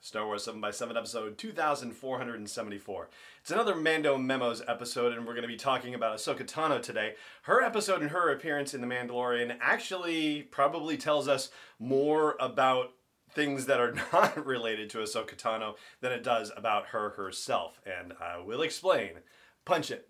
Star Wars 7x7 episode 2474. It's another Mando Memos episode, and we're going to be talking about Ahsoka Tano today. Her episode and her appearance in The Mandalorian actually probably tells us more about things that are not related to Ahsoka Tano than it does about her herself, and I will explain. Punch it.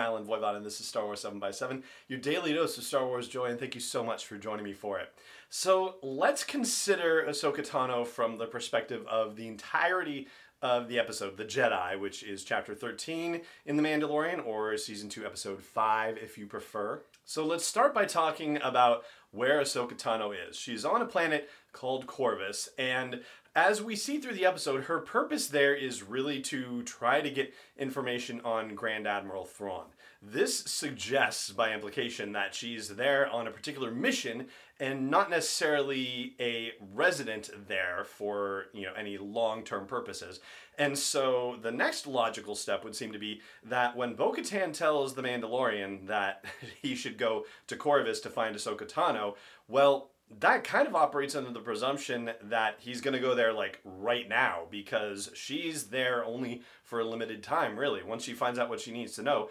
Allen Voivod, and this is Star Wars 7x7, your daily dose of Star Wars joy, and thank you so much for joining me for it. So, let's consider Ahsoka Tano from the perspective of the entirety of the episode, The Jedi, which is chapter 13 in The Mandalorian, or season 2, episode 5, if you prefer. So, let's start by talking about where Ahsoka Tano is. She's on a planet called Corvus, and as we see through the episode, her purpose there is really to try to get information on Grand Admiral Thrawn. This suggests, by implication, that she's there on a particular mission and not necessarily a resident there for you know any long-term purposes. And so the next logical step would seem to be that when Bo-Katan tells the Mandalorian that he should go to Corvus to find Ahsoka Tano, well, that kind of operates under the presumption that he's going to go there like right now because she's there only for a limited time, really. Once she finds out what she needs to know,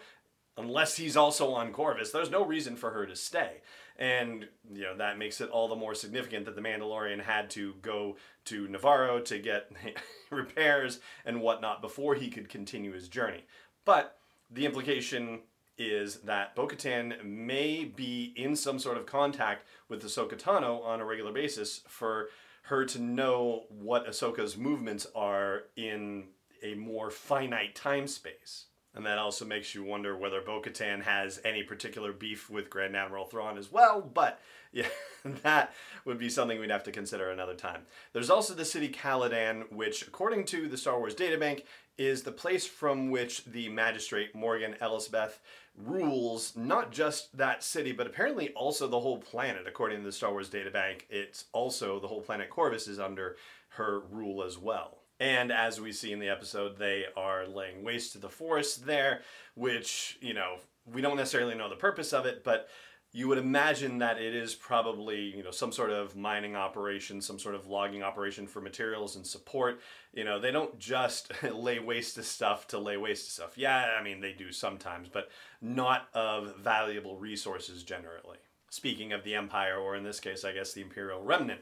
unless he's also on Corvus, there's no reason for her to stay. And, you know, that makes it all the more significant that the Mandalorian had to go to Nevarro to get repairs and whatnot before he could continue his journey. But the implication is that Bo Katan may be in some sort of contact with Ahsoka Tano on a regular basis for her to know what Ahsoka's movements are in a more finite time space. And that also makes you wonder whether Bo Katan has any particular beef with Grand Admiral Thrawn as well, but yeah, that would be something we'd have to consider another time. There's also the city Calodan, which, according to the Star Wars databank, is the place from which the magistrate Morgan Elsbeth rules not just that city, but apparently also the whole planet. According to the Star Wars databank, it's also the whole planet Corvus is under her rule as well. And as we see in the episode, they are laying waste to the forest there, which, you know, we don't necessarily know the purpose of it, but you would imagine that it is probably you know some sort of mining operation some sort of logging operation for materials and support. You know they don't just lay waste to stuff to lay waste to stuff. Yeah i mean they do sometimes but not of valuable resources generally. Speaking of the empire or in this case i guess the imperial remnant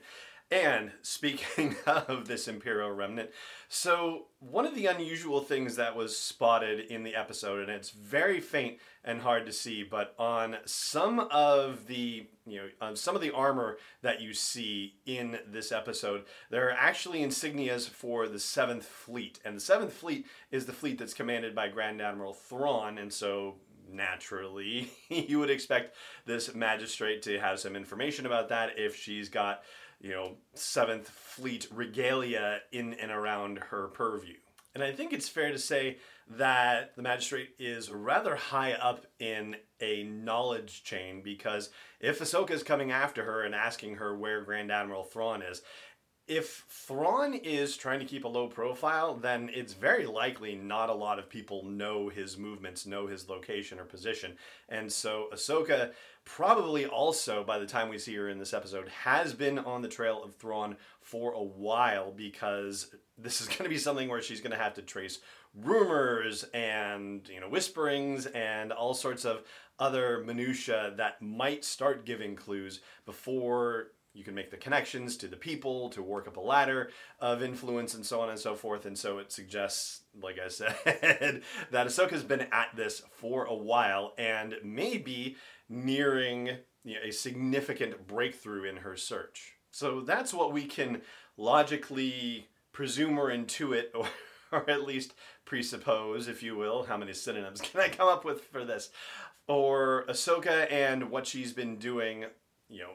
and speaking of this Imperial remnant, so one of the unusual things that was spotted in the episode, and it's very faint and hard to see, but on some of the you know on some of the armor that you see in this episode, there are actually insignias for the Seventh Fleet, and the Seventh Fleet is the fleet that's commanded by Grand Admiral Thrawn, and so naturally you would expect this magistrate to have some information about that if she's got you know, Seventh Fleet regalia in and around her purview. And I think it's fair to say that the magistrate is rather high up in a knowledge chain because if Ahsoka is coming after her and asking her where Grand Admiral Thrawn is, if Thrawn is trying to keep a low profile, then it's very likely not a lot of people know his movements, know his location or position. And so Ahsoka probably also, by the time we see her in this episode, has been on the trail of Thrawn for a while because this is going to be something where she's going to have to trace rumors and you know whisperings and all sorts of other minutia that might start giving clues before you can make the connections to the people to work up a ladder of influence and so on and so forth. And so it suggests, like I said, that Ahsoka's been at this for a while and maybe nearing you know, a significant breakthrough in her search. So that's what we can logically presume or intuit or, or at least presuppose, if you will. How many synonyms can I come up with for this? Or Ahsoka and what she's been doing, you know,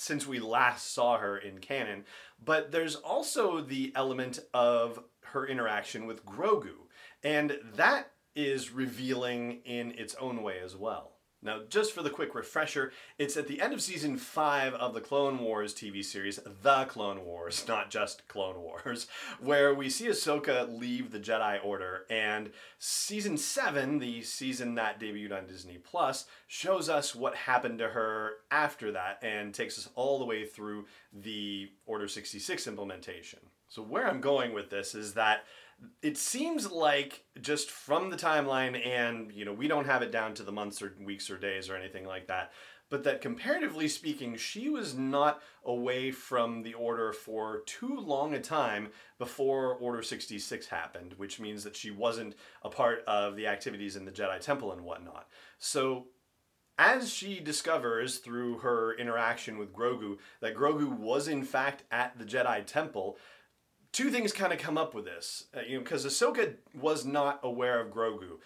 since we last saw her in canon. But there's also the element of her interaction with Grogu. And that is revealing in its own way as well. Now, just for the quick refresher, it's at the end of season 5 of the Clone Wars TV series, The Clone Wars, not just Clone Wars, where we see Ahsoka leave the Jedi Order, and season 7, the season that debuted on Disney Plus, shows us what happened to her after that and takes us all the way through the Order 66 implementation. So, where I'm going with this is that it seems like just from the timeline and you know we don't have it down to the months or weeks or days or anything like that but that comparatively speaking she was not away from the order for too long a time before order 66 happened which means that she wasn't a part of the activities in the jedi temple and whatnot. So as she discovers through her interaction with Grogu that Grogu was in fact at the Jedi Temple, two things kind of come up with this, uh, you know, because Ahsoka was not aware of Grogu.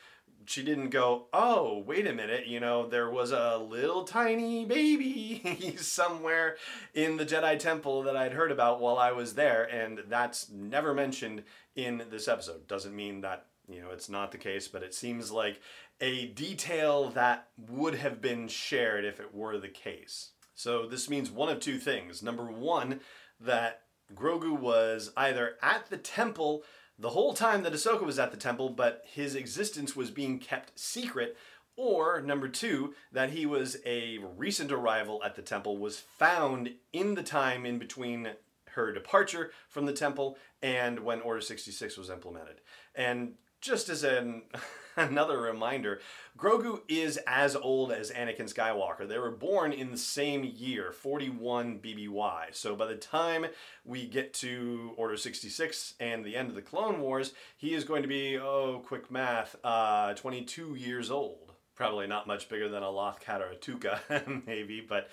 She didn't go, oh, wait a minute, you know, there was a little tiny baby somewhere in the Jedi Temple that I'd heard about while I was there, and that's never mentioned in this episode. Doesn't mean that, you know, it's not the case, but it seems like a detail that would have been shared if it were the case. So this means one of two things. Number one, that Grogu was either at the temple the whole time that Ahsoka was at the temple, but his existence was being kept secret. Or number two, that he was a recent arrival at the temple, was found in the time in between her departure from the temple and when Order 66 was implemented. And just as an another reminder, Grogu is as old as Anakin Skywalker. They were born in the same year, 41 BBY. So by the time we get to Order 66 and the end of the Clone Wars, he is going to be, oh, quick math, uh, 22 years old. Probably not much bigger than a Lothcat or a Tooka, maybe, but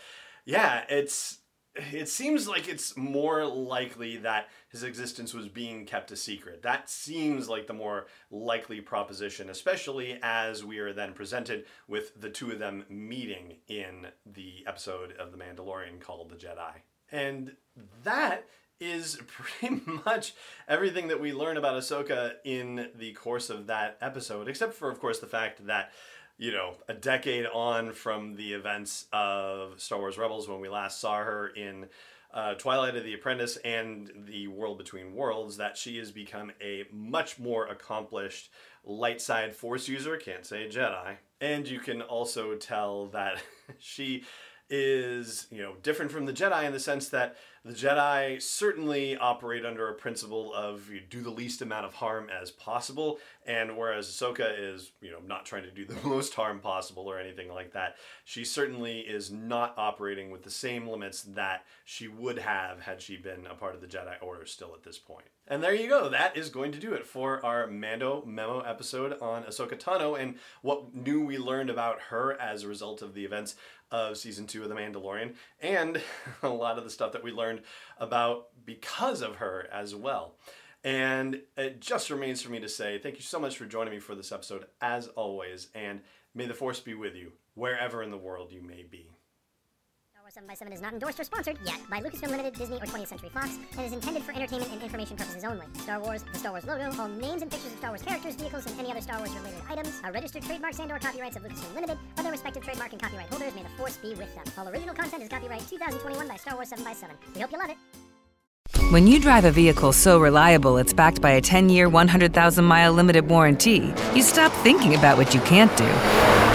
yeah, it's it seems like it's more likely that his existence was being kept a secret. That seems like the more likely proposition, especially as we are then presented with the two of them meeting in the episode of The Mandalorian called The Jedi. And that is pretty much everything that we learn about Ahsoka in the course of that episode, except for, of course, the fact that you know, a decade on from the events of Star Wars Rebels when we last saw her in uh, Twilight of the Apprentice and the World Between Worlds, that she has become a much more accomplished light side Force user. Can't say Jedi. And you can also tell that she is, you know, different from the Jedi in the sense that the Jedi certainly operate under a principle of you do the least amount of harm as possible, and whereas Ahsoka is, you know, not trying to do the most harm possible or anything like that, she certainly is not operating with the same limits that she would have had she been a part of the Jedi Order still at this point. And there you go. That is going to do it for our Mando memo episode on Ahsoka Tano and what new we learned about her as a result of the events of season two of The Mandalorian, and a lot of the stuff that we learned about because of her as well. And it just remains for me to say thank you so much for joining me for this episode, as always, and may the force be with you wherever in the world you may be. 7 by 7 is not endorsed or sponsored yet by Lucasfilm Limited, Disney, or 20th Century Fox, and is intended for entertainment and information purposes only. Star Wars, the Star Wars logo, all names and pictures of Star Wars characters, vehicles, and any other Star Wars related items are registered trademarks and or copyrights of Lucasfilm Limited, or their respective trademark and copyright holders. May the force be with them. All original content is copyright 2021 by Star Wars 7 by 7 We hope you love it. When you drive a vehicle so reliable it's backed by a 10 year, 100,000 mile limited warranty, you stop thinking about what you can't do